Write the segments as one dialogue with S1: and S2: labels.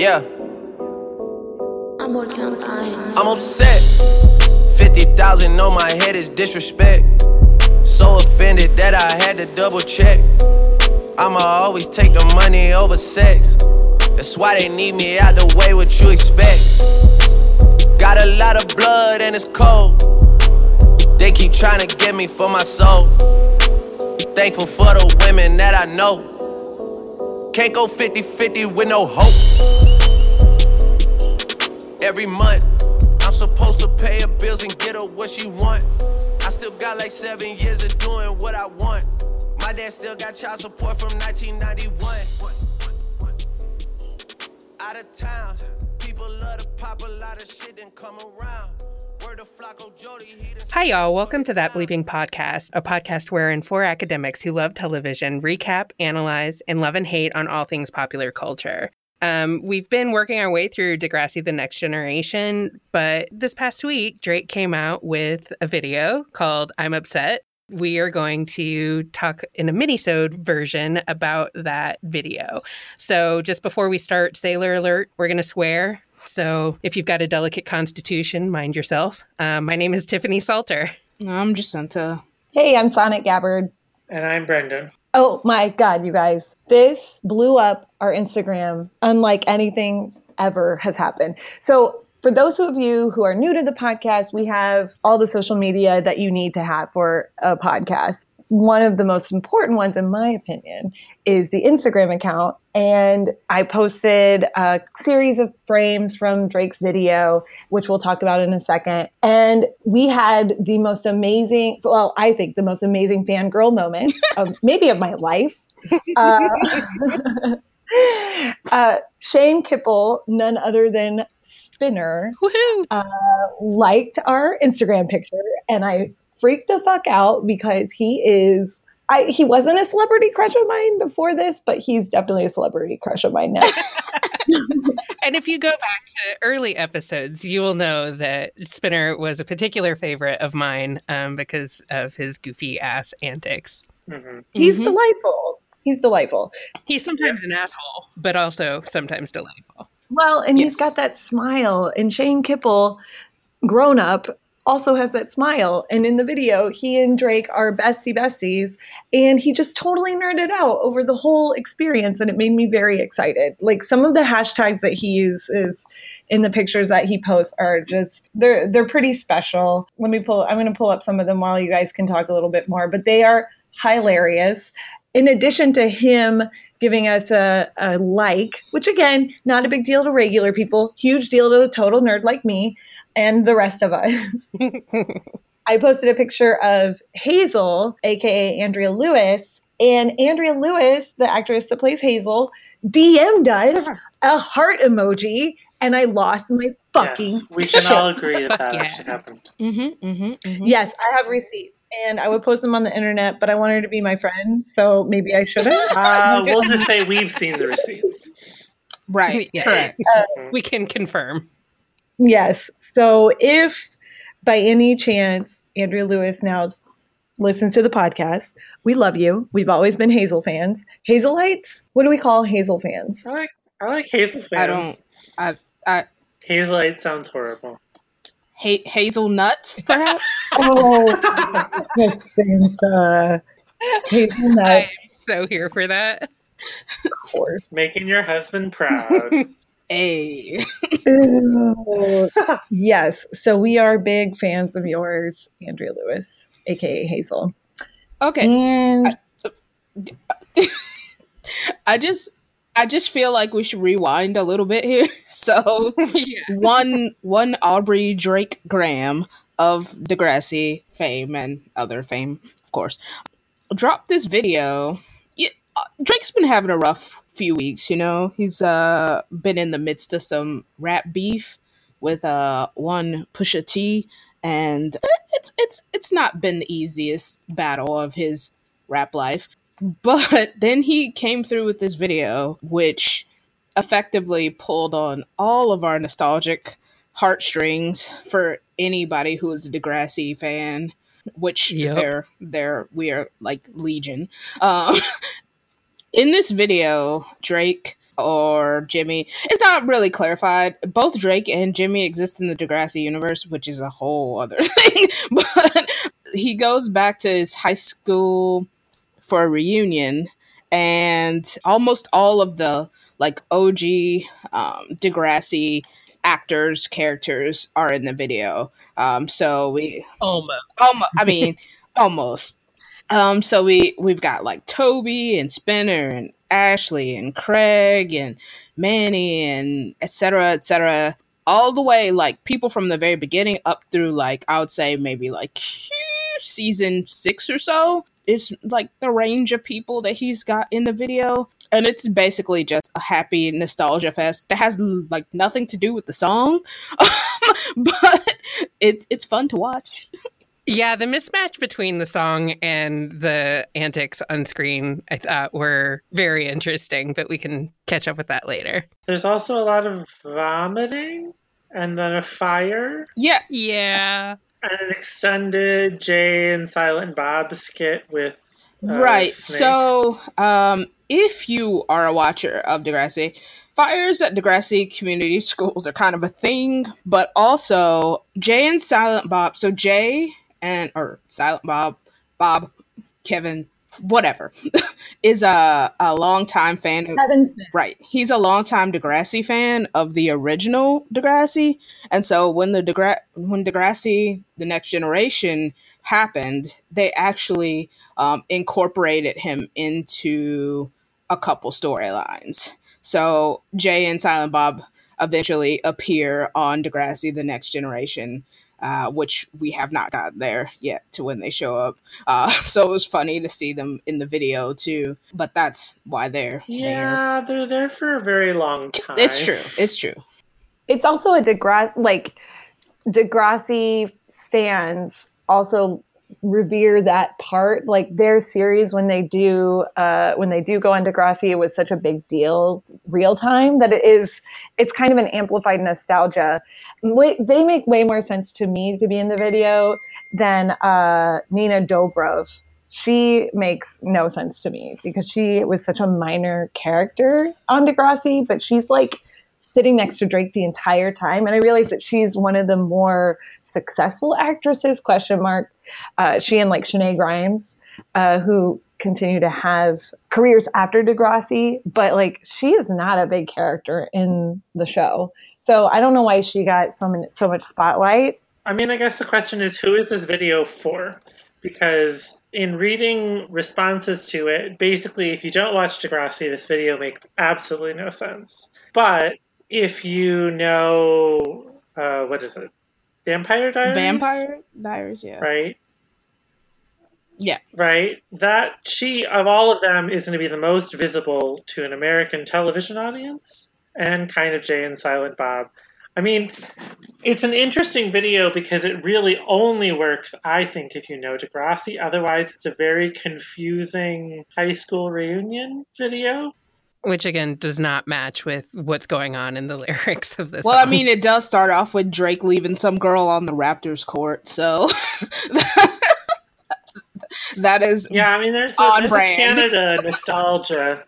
S1: Yeah,
S2: I'm working on dying.
S1: I'm upset. 50,000 on my head is disrespect. So offended that I had to double check. I'ma always take the money over sex. That's why they need me out the way, what you expect. Got a lot of blood and it's cold. They keep trying to get me for my soul. Thankful for the women that I know. Can't go 50 50 with no hope. Every month, I'm supposed to pay her bills and get her what she want. I still got like seven years of doing what I want. My dad still got child support from 1991. Out of town, people love to pop a lot of shit and come around.
S3: Hi, y'all. Welcome to That Bleeping Podcast, a podcast wherein four academics who love television recap, analyze, and love and hate on all things popular culture. Um, we've been working our way through Degrassi The Next Generation, but this past week, Drake came out with a video called I'm Upset. We are going to talk in a minisode version about that video. So just before we start, sailor alert, we're going to swear. So if you've got a delicate constitution, mind yourself. Um, my name is Tiffany Salter.
S4: I'm Jacinta.
S5: Hey, I'm Sonic Gabbard.
S6: And I'm Brendan.
S5: Oh my God, you guys. This blew up our Instagram unlike anything ever has happened. So, for those of you who are new to the podcast, we have all the social media that you need to have for a podcast. One of the most important ones, in my opinion, is the Instagram account. And I posted a series of frames from Drake's video, which we'll talk about in a second. And we had the most amazing, well, I think the most amazing fangirl moment of maybe of my life. Uh, uh, Shane Kippel, none other than Spinner, uh, liked our Instagram picture, and I freaked the fuck out because he is. I, he wasn't a celebrity crush of mine before this, but he's definitely a celebrity crush of mine now.
S3: And if you go back to early episodes, you will know that Spinner was a particular favorite of mine um, because of his goofy ass antics.
S6: hmm
S5: He's
S3: Mhm.
S5: delightful. He's delightful.
S3: He's sometimes an asshole, but also sometimes delightful.
S5: Well, and he's got that smile. And Shane Kippel, grown up, also has that smile. And in the video, he and Drake are bestie besties. And he just totally nerded out over the whole experience. And it made me very excited. Like some of the hashtags that he uses in the pictures that he posts are just they're they're pretty special. Let me pull I'm gonna pull up some of them while you guys can talk a little bit more. But they are hilarious. In addition to him giving us a, a like, which again, not a big deal to regular people, huge deal to a total nerd like me and the rest of us. I posted a picture of Hazel, aka Andrea Lewis, and Andrea Lewis, the actress that plays Hazel, DM'd us a heart emoji, and I lost my fucking
S6: Yes, we can all agree that that
S3: yeah.
S6: actually happened.
S4: Mm-hmm, mm-hmm, mm-hmm.
S5: Yes, I have receipts, and I would post them on the internet, but I want her to be my friend, so maybe I shouldn't.
S6: Uh, we'll just say we've seen the receipts.
S4: Right.
S3: Yeah.
S4: Correct.
S3: we can confirm.
S5: Yes. So if by any chance Andrea Lewis now listens to the podcast, we love you. We've always been Hazel fans. Hazelites? What do we call Hazel fans?
S6: I like I like Hazel fans.
S4: I don't. I. I.
S6: Hazelite sounds horrible.
S4: Ha- hazelnuts, perhaps.
S5: Oh, Jacinta. Hazelnuts,
S3: I'm so here for that.
S5: of course.
S6: Making your husband proud.
S4: hey.
S5: Yes. So we are big fans of yours, Andrea Lewis, aka Hazel.
S4: Okay.
S5: And
S4: I just. I just feel like we should rewind a little bit here. So
S3: yeah.
S4: one one Aubrey Drake Graham of Degrassi fame and other fame, of course, dropped this video. Uh, Drake's been having a rough few weeks. You know, he's uh been in the midst of some rap beef with uh one Pusha T, and it's it's it's not been the easiest battle of his rap life. But then he came through with this video, which effectively pulled on all of our nostalgic heartstrings for anybody who is a Degrassi fan, which
S3: Yep.
S4: they're they're we are like legion. Um, in this video, Drake or Jimmy. It's not really clarified. Both Drake and Jimmy exist in the Degrassi universe, which is a whole other thing. but he goes back to his high school for a reunion, and almost all of the like OG um, Degrassi actors characters are in the video. Um, so we
S7: Almost.
S4: almost I mean almost. Um, so we we've got like Toby and Spinner and Ashley and Craig and Manny and etc. etc. all the way like people from the very beginning up through like I would say maybe like season six or so is like the range of people that he's got in the video. And it's basically just a happy nostalgia fest that has like nothing to do with the song. But it's it's fun to watch.
S3: Yeah, the mismatch between the song and the antics on screen, I thought were very interesting, but we can catch up with that later.
S6: There's also a lot of vomiting and then a fire.
S4: Yeah.
S3: Yeah.
S6: And an extended Jay and Silent Bob skit with uh,
S4: right
S6: Snake.
S4: so um if you are a watcher of degrassi fires at degrassi community schools are kind of a thing but also jay and silent bob so jay and or silent bob bob kevin whatever is a, a long time fan of. Right. He's a long time Degrassi fan of the original Degrassi. And so when the Degra- when Degrassi The Next Generation happened, they actually um, incorporated him into a couple storylines. So Jay and Silent Bob eventually appear on Degrassi The Next Generation. Uh, which we have not got there yet to when they show up. Uh, so it was funny to see them in the video too. But that's why they're there.
S6: Yeah, they're there for a very long time.
S4: It's true. It's true.
S5: It's also a Degrassi, like Degrassi stands also revere that part. Like their series when they do uh, when they do go on Degrassi, it was such a big deal real time that it is. It's kind of an amplified nostalgia. They make way more sense to me to be in the video than uh, Nina Dobrev. She makes no sense to me because she was such a minor character on Degrassi, but she's like sitting next to Drake the entire time. And I realize that she's one of the more successful actresses, question mark. Uh, she and like Shenae Grimes, uh, who continue to have careers after Degrassi, but like she is not a big character in the show. So I don't know why she got so many, so much spotlight.
S6: I mean, I guess the question is who is this video for? Because in reading responses to it, basically, if you don't watch Degrassi, this video makes absolutely no sense. But if you know, uh, what is it? Vampire Diaries?
S4: Vampire Diaries, yeah.
S6: Right?
S4: Yeah.
S6: Right? That she, of all of them, is going to be the most visible to an American television audience and kind of Jay and Silent Bob. I mean, it's an interesting video because it really only works, I think, if you know Degrassi. Otherwise, it's a very confusing high school reunion video.
S3: Which again does not match with what's going on in the lyrics of this.
S4: Well, I mean, it does start off with Drake leaving some girl on the Raptors court, so that is
S6: Yeah, I mean, there's a, there's a. Canada nostalgia.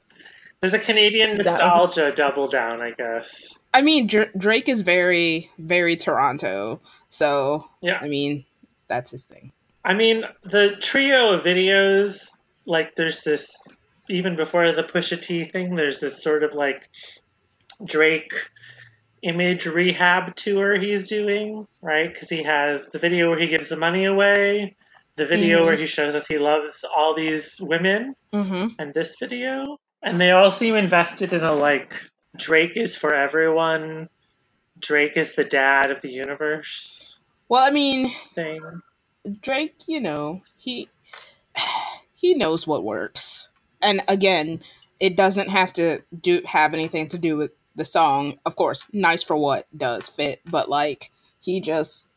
S6: There's a Canadian
S5: was-
S6: nostalgia double down, I guess.
S4: I mean, Dr- Drake is very, very Toronto, so
S6: Yeah.
S4: I mean, that's his thing.
S6: I mean, the trio of videos, like, there's this, even before the Pusha T thing, there's this sort of like Drake image rehab tour he's doing, right? Because he has the video where he gives the money away, the video
S4: Mhm.
S6: where he shows us he loves all these women,
S4: Mm-hmm.
S6: and this video. And they all seem invested in a like, Drake is for everyone, Drake is the dad of the universe
S4: Well, I mean,
S6: thing.
S4: Drake, you know, he he knows what works. And again, it doesn't have to do have anything to do with the song. Of course, nice for what does fit, but like he just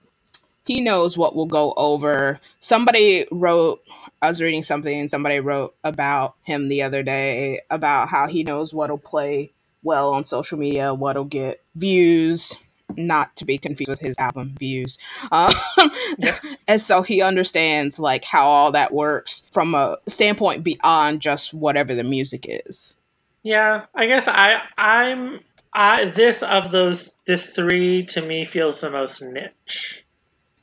S4: he knows what will go over. Somebody wrote I was reading something and somebody wrote about him the other day about how he knows what'll play well on social media, what'll get views, not to be confused with his album views. Um, and so he understands like how all that works from a standpoint beyond just whatever the music is.
S6: Yeah, I guess I I'm I this of those this three to me feels the most niche.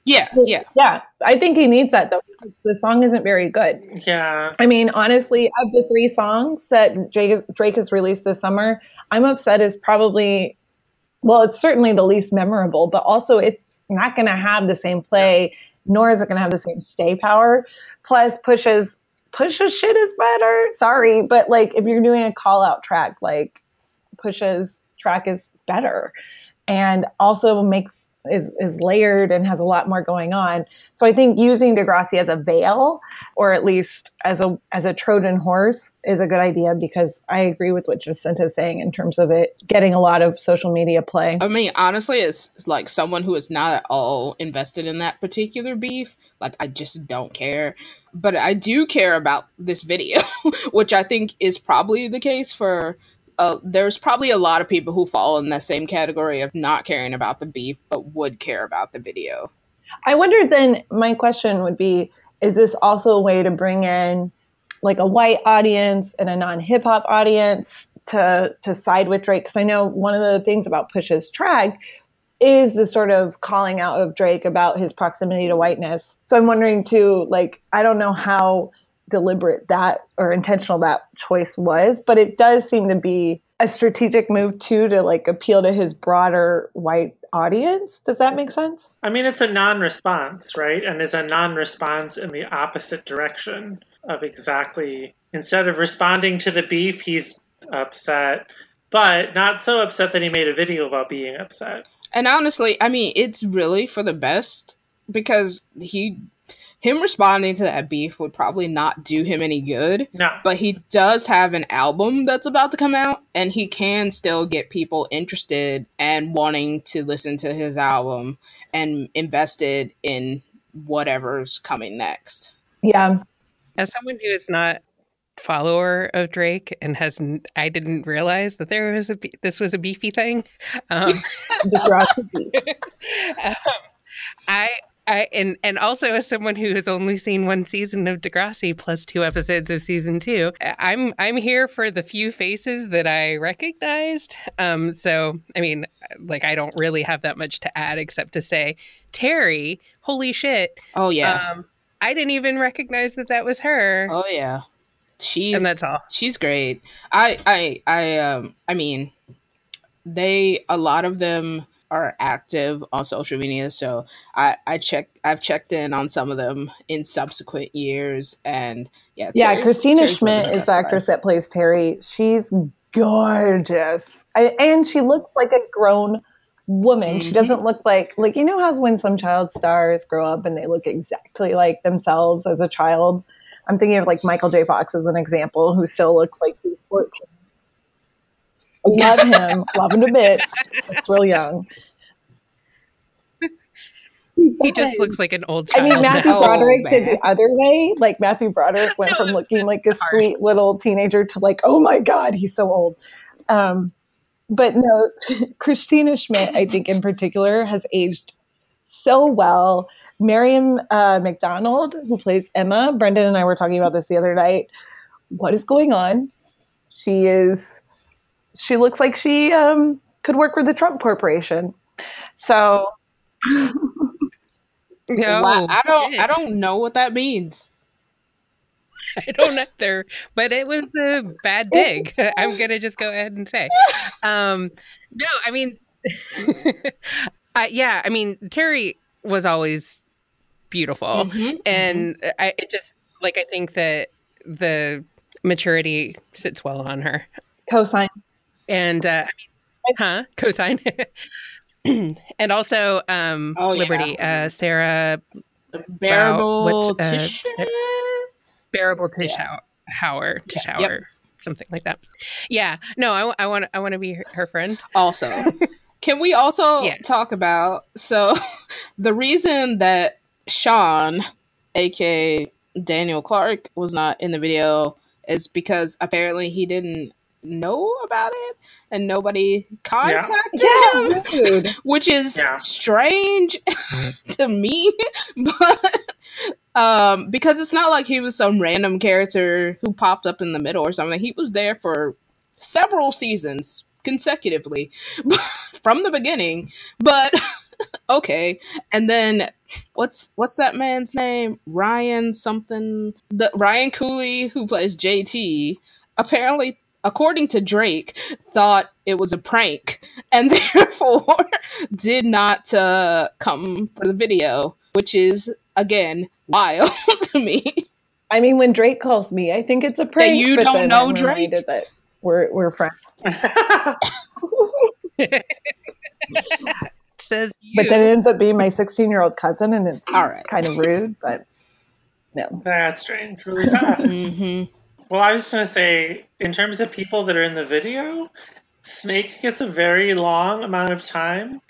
S4: Yeah, yeah.
S5: Yeah, I think he needs that though. The song isn't very good.
S6: Yeah.
S5: I mean, honestly, of the three songs that Drake, Drake has released this summer, I'm upset is probably, well, it's certainly the least memorable, but also it's not going to have the same play, nor is it going to have the same stay power. Plus, pushes pushes shit is better. Sorry, but like if you're doing a call out track, like pushes track is better, and also makes is is layered and has a lot more going on. So I think using Degrassi as a veil, or at least as a as a Trojan horse, is a good idea because I agree with what Jacinta is saying in terms of it getting a lot of social media play.
S4: I mean, honestly, as, like someone who is not at all invested in that particular beef, like I just don't care. But I do care about this video, which I think is probably the case for. There's probably a lot of people who fall in that same category of not caring about the beef, but would care about the video.
S5: I wonder then, my question would be is this also a way to bring in like a white audience and a non hip hop audience to, to side with Drake? Because I know one of the things about Push's track is the sort of calling out of Drake about his proximity to whiteness. So I'm wondering too, like, I don't know how deliberate that or intentional that choice was, but it does seem to be a strategic move too to like appeal to his broader white audience. Does that make sense?
S6: I mean, it's a non response, right? And it's a non response in the opposite direction of exactly. Instead of responding to the beef, he's upset, but not so upset that he made a video about being upset.
S4: And honestly, I mean, it's really for the best because he him responding to that beef would probably not do him any good.
S6: No.
S4: But he does have an album that's about to come out, and he can still get people interested and wanting to listen to his album and invested in whatever's coming next.
S5: Yeah.
S3: As someone who is not follower of Drake and has n- I didn't realize that there was a be- this was a beefy thing. Um,
S5: Degrassi Beast.
S3: um, I I and and also as someone who has only seen one season of Degrassi plus two episodes of season two, I'm I'm here for the few faces that I recognized. Um, so I mean, like I don't really have that much to add except to say Terry, holy shit,
S4: Oh yeah.
S3: um, I didn't even recognize that that was her.
S4: oh yeah. She's
S3: And that's all.
S4: She's great. I I I um I mean they a lot of them are active on social media so I I check I've checked in on some of them in subsequent years and yeah
S5: Yeah,
S4: Terry's-
S5: Christina
S4: Terry's
S5: Schmidt is the actress
S4: life.
S5: that plays Terry. She's gorgeous. I, and she looks like a grown woman. She
S4: Mhm.
S5: doesn't look like like you know how when some child stars grow up and they look exactly like themselves as a child. I'm thinking of like Michael J. Fox as an example, who still looks like he's 14. I love him, love him to bits. It's real young.
S3: He just looks like an old child.
S5: I mean, Matthew
S3: now.
S4: Oh,
S5: Broderick did the other way. Like Matthew Broderick went from looking like a
S3: hard.
S5: sweet little teenager to like, oh my god, he's so old. Um, but no, Christina Schmidt, I think in particular, has aged so well. Miriam uh, McDonald, who plays Emma, Brendan and I were talking about this the other night. What is going on? She is. She looks like she um, could work for the Trump Corporation. So
S3: No,
S4: Wow, I don't. I don't know what that means.
S3: I don't either, but it was a bad dig. I'm gonna just go ahead and say, um, no, I mean, uh, yeah, I mean Terry was always beautiful,
S4: Mhm,
S3: and I it just like I think that the maturity sits well on her,
S5: cosign.
S3: And uh, I mean, huh, cosine. and also um
S4: Oh, yeah.
S3: liberty uh sarah
S4: Barrable
S3: what's, uh,
S4: tissue.
S3: bearable to
S4: Yeah.
S3: shower, Hauer, to
S4: Yeah, yep.
S3: something like that. Yeah, no, I, I want, I want to be her, her friend.
S4: Also, can we also
S3: Yeah.
S4: talk about so the reason that Sean, aka Daniel Clark, was not in the video is because apparently he didn't know about it and nobody contacted him,
S5: Yeah,
S4: which is
S6: Yeah.
S4: strange to me, but um because it's not like he was some random character who popped up in the middle or something. He was there for several seasons consecutively from the beginning. But okay. And then what's what's that man's name? Ryan something. The Ryan Cooley who plays JT apparently according to Drake thought it was a prank and therefore did not uh, come for the video, which is again wild to me.
S5: I mean, when Drake calls me, I think it's a prank.
S4: you
S5: but
S4: don't
S5: then
S4: know
S5: I'm
S4: Drake?
S5: That we're we're friends.
S3: Says you.
S5: But then it ends up being my 16 year old cousin, and it's
S4: All right.
S5: kind of rude. But no,
S6: That's strange, really bad.
S4: hmm
S6: well, I was just going to say, in terms of people that are in the video, Snake gets a very long amount of time.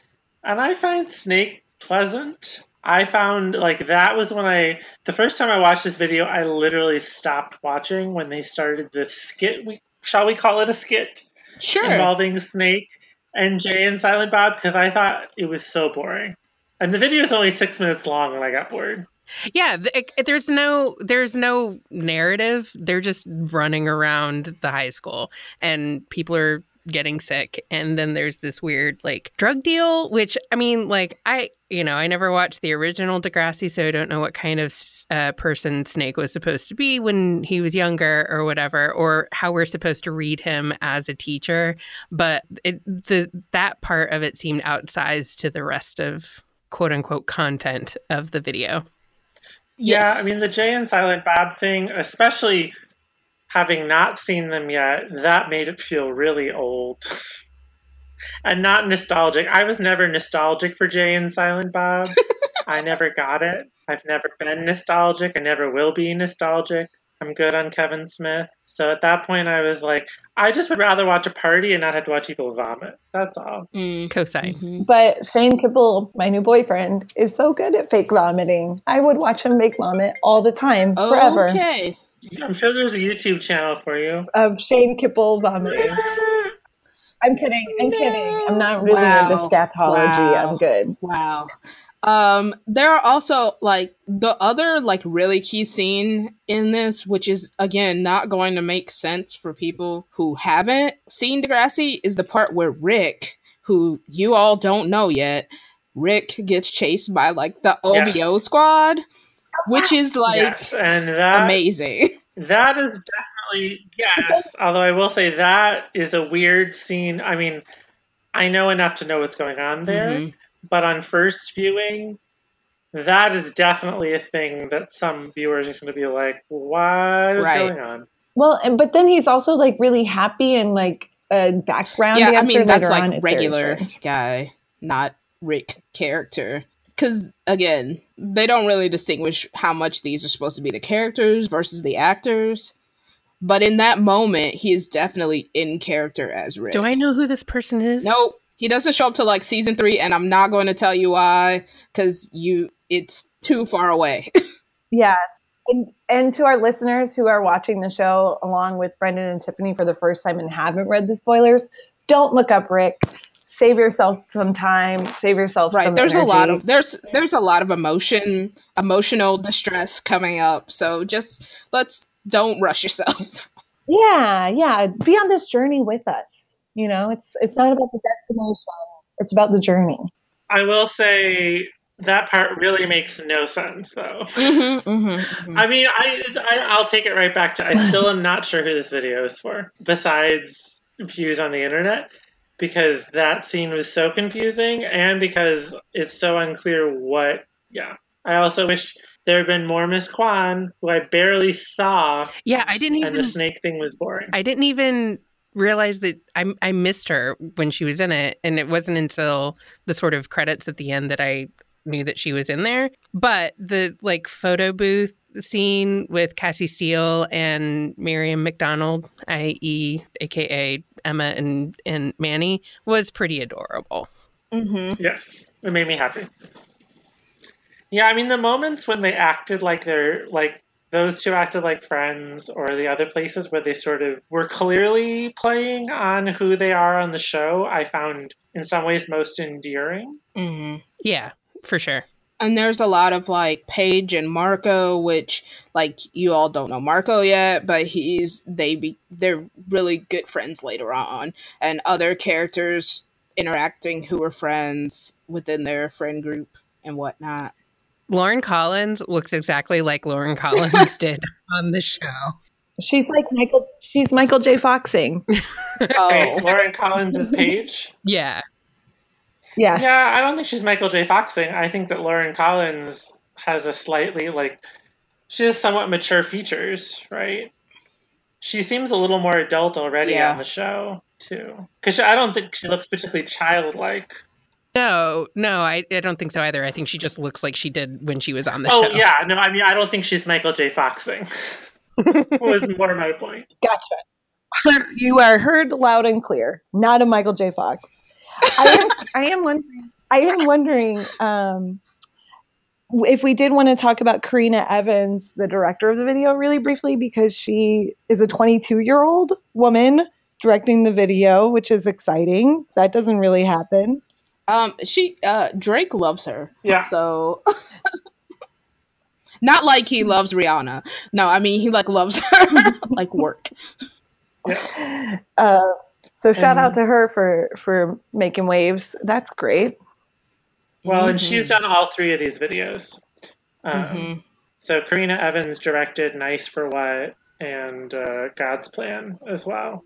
S6: And I find Snake pleasant. I found like that was when I the first time I watched this video, I literally stopped watching when they started the skit. We shall we call it a skit
S4: Sure.
S6: involving Snake and Jay and Silent Bob because I thought it was so boring. And the video is only six minutes long, and I got bored.
S3: Yeah, it- there's no there's no narrative. They're just running around the high school and people are getting sick and then there's this weird like drug deal which I mean like I you know, I never watched the original Degrassi so I don't know what kind of uh, person Snake was supposed to be when he was younger or whatever or how we're supposed to read him as a teacher, but it, the that part of it seemed outsized to the rest of quote unquote content of the video.
S4: Yes.
S6: Yeah, I mean the Jay and Silent Bob thing, especially having not seen them yet, that made it feel really old. and not nostalgic. I was never nostalgic for Jay and Silent Bob. I never got it. I've never been nostalgic. I never will be nostalgic. I'm good on Kevin Smith. So at that point, I was like, I just would rather watch a party and not have to watch people vomit. That's all.
S4: Mm,
S3: Cosign.
S4: mhm.
S5: but Shane Kippel, my new boyfriend, is so good at fake vomiting. I would watch him make vomit all the time, forever.
S4: Okay.
S6: I'm sure there's a YouTube channel for you.
S5: Of Shane Kippel vomiting. I'm kidding. I'm kidding. I'm not really
S4: Wow.
S5: into scatology.
S4: Wow.
S5: I'm good.
S4: Wow. Um, there are also like the other like really key scene in this, which is again not going to make sense for people who haven't seen Degrassi, is the part where Rick, who you all don't know yet, Rick gets chased by like the OVO squad, which is like
S6: yes, and that
S4: amazing.
S6: That is definitely yes. Although I will say that is a weird scene. I mean, I know enough to know what's going on there,
S4: Mhm.
S6: But on first viewing, that is definitely a thing that some viewers are going to be like, "What is
S4: Right.
S6: going on?"
S5: Well, and, but then he's also like really happy and like a background.
S4: yeah, I mean that's
S5: later on.
S4: like regular guy, not Rick character. Because again, they don't really distinguish how much these are supposed to be the characters versus the actors. But in that moment, he is definitely in character as Rick.
S3: Do I know who this person is?
S4: Nope, he doesn't show up to like season three, and I'm not going to tell you why because you it's too far away.
S5: Yeah. And, and to our listeners who are watching the show along with Brendan and Tiffany for the first time and haven't read the spoilers, don't look up Rick. Save yourself some time. Save yourself
S4: right
S5: some
S4: there's a lot of there's there's a lot of emotion emotional distress coming up so just let's don't rush yourself
S5: Yeah, yeah. Be on this journey with us. You know, it's it's not about the destination. It's about the journey.
S6: I will say that part really makes no sense, though.
S4: mm-hmm, mm-hmm,
S6: I mean, I, I I'll take it right back to I still am not sure who this video is for, besides views on the internet, because that scene was so confusing, and because it's so unclear what. Yeah, I also wish there had been more Miss Kwan, who I barely saw,
S3: Yeah, I didn't
S6: and
S3: even
S6: the snake thing was boring.
S3: I didn't even realize that I I missed her when she was in it and it wasn't until the sort of credits at the end that I knew that she was in there. But the like photo booth scene with Cassie Steele and Miriam McDonald, i.e. aka Emma and and Manny was pretty adorable.
S4: mm-hmm.
S6: Yes, it made me happy. Yeah, I mean the moments when they acted like they're like those two acted like friends, or the other places where they sort of were clearly playing on who they are on the show, I found in some ways most endearing.
S4: Mm-hmm.
S3: Yeah, for sure.
S4: and there's a lot of like Paige and Marco, which like you all don't know Marco yet, but he's they be they're really good friends later on, and other characters interacting who are friends within their friend group and whatnot.
S3: Lauren Collins looks exactly like Lauren Collins did on the show.
S5: She's like Michael. She's Michael J. Foxing.
S4: Oh,
S6: Wait, Lauren Collins is Paige.
S3: Yeah.
S5: Yes.
S6: Yeah, I don't think she's Michael J. Foxing. I think that Lauren Collins has a slightly like she has somewhat mature features, right? She seems a little more adult already
S4: Yeah.
S6: on the show too, because I don't think she looks particularly childlike.
S3: No, no, I, I don't think so either. I think she just looks like she did when she was on the
S6: oh
S3: show.
S6: Oh yeah, no, I mean I don't think she's Michael J. Foxing. was more my point.
S5: Gotcha. You are heard loud and clear. Not a Michael J. Fox. I am. I am wondering. I am wondering um, if we did want to talk about Karena Evans, the director of the video, really briefly, because she is a 22 year old woman directing the video, which is exciting. That doesn't really happen.
S4: Um, she uh Drake loves her.
S6: Yeah.
S4: So not like he loves Rihanna. No, I mean he like loves her like work.
S6: Yeah.
S5: Uh, so shout
S6: And-
S5: out to her for for making waves. That's great.
S6: Well, and
S4: Mhm.
S6: she's done all three of these videos. Um,
S4: Mhm.
S6: So Karena Evans directed Nice for What and uh, God's Plan as well.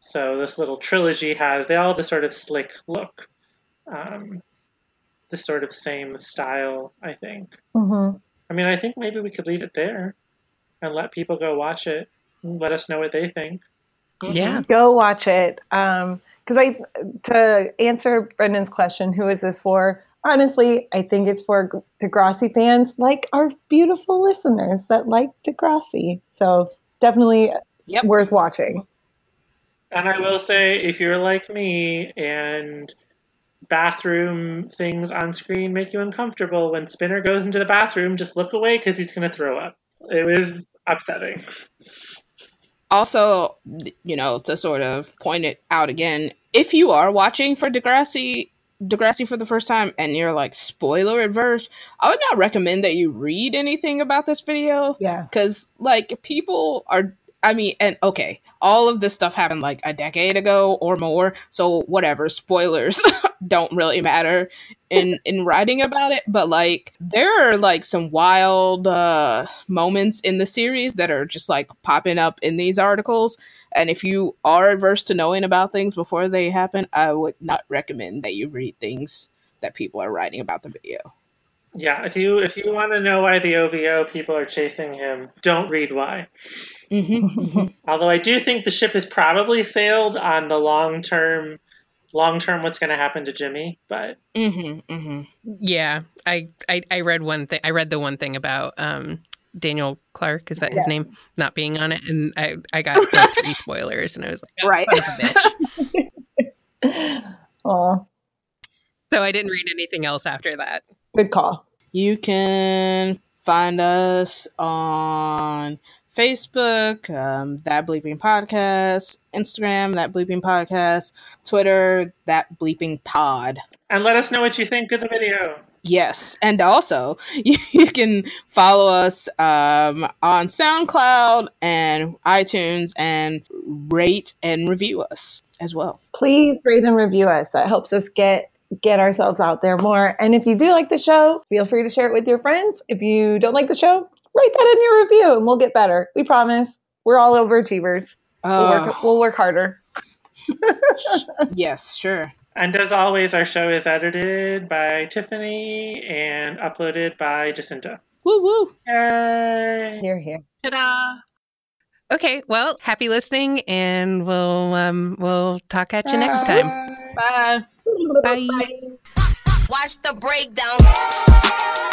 S6: So this little trilogy has they all have this sort of slick look, um, this sort of same style. I think.
S5: hmm
S6: I mean, I think maybe we could leave it there and let people go watch it. and Let us know what they think.
S3: Yeah.
S5: go watch it um because i to answer brendan's question who is this for honestly i think it's for degrassi fans like our beautiful listeners that like degrassi so definitely
S4: Yep.
S5: worth watching
S6: And I will say, if you're like me and bathroom things on screen make you uncomfortable, when Spinner goes into the bathroom, just look away because he's going to throw up. It was upsetting.
S4: also, you know, to sort of point it out again, if you are watching for Degrassi, Degrassi for the first time and you're like spoiler adverse, I would not recommend that you read anything about this video
S5: yeah
S4: because like people are I mean, and okay, all of this stuff happened like a decade ago or more, so whatever, spoilers don't really matter in in writing about it, but like there are like some wild uh moments in the series that are just like popping up in these articles, and if you are averse to knowing about things before they happen, I would not recommend that you read things that people are writing about the video.
S6: Yeah, if you if you want to know why the OVO people are chasing him, don't read why.
S4: Mm-hmm.
S6: Although I do think the ship has probably sailed on the long term, long term what's going to happen to Jimmy. But
S4: mm-hmm. Mm-hmm.
S3: Yeah. I, I, I read one thing. I read the one thing about um, Daniel Clark. Is that his name? Not being on it. And I, I got like three spoilers and I was like, oh,
S4: Right.
S3: a bitch.
S5: oh
S3: So I didn't read anything else after that.
S5: Good call
S4: You can find us on Facebook, um, That Bleeping Podcast, Instagram, That Bleeping Podcast, Twitter, That Bleeping Pod.
S6: and let us know what you think of the video.
S4: Yes, and also you, you can follow us um, on SoundCloud and iTunes and rate and review us as well.
S5: please rate and review us that helps us get get ourselves out there more and if you do like the show feel free to share it with your friends if you don't like the show write that in your review and we'll get better we promise we're all overachievers we'll,
S4: Uh,
S5: work, we'll work harder
S4: yes, sure.
S6: And as always, our show is edited by Tiffany and uploaded by Jacinta.
S4: Woo woo.
S6: Yay!
S5: here here
S3: Ta-da! Okay, well, happy listening, and we'll um, we'll talk at you next time. Bye.
S2: Watch the breakdown.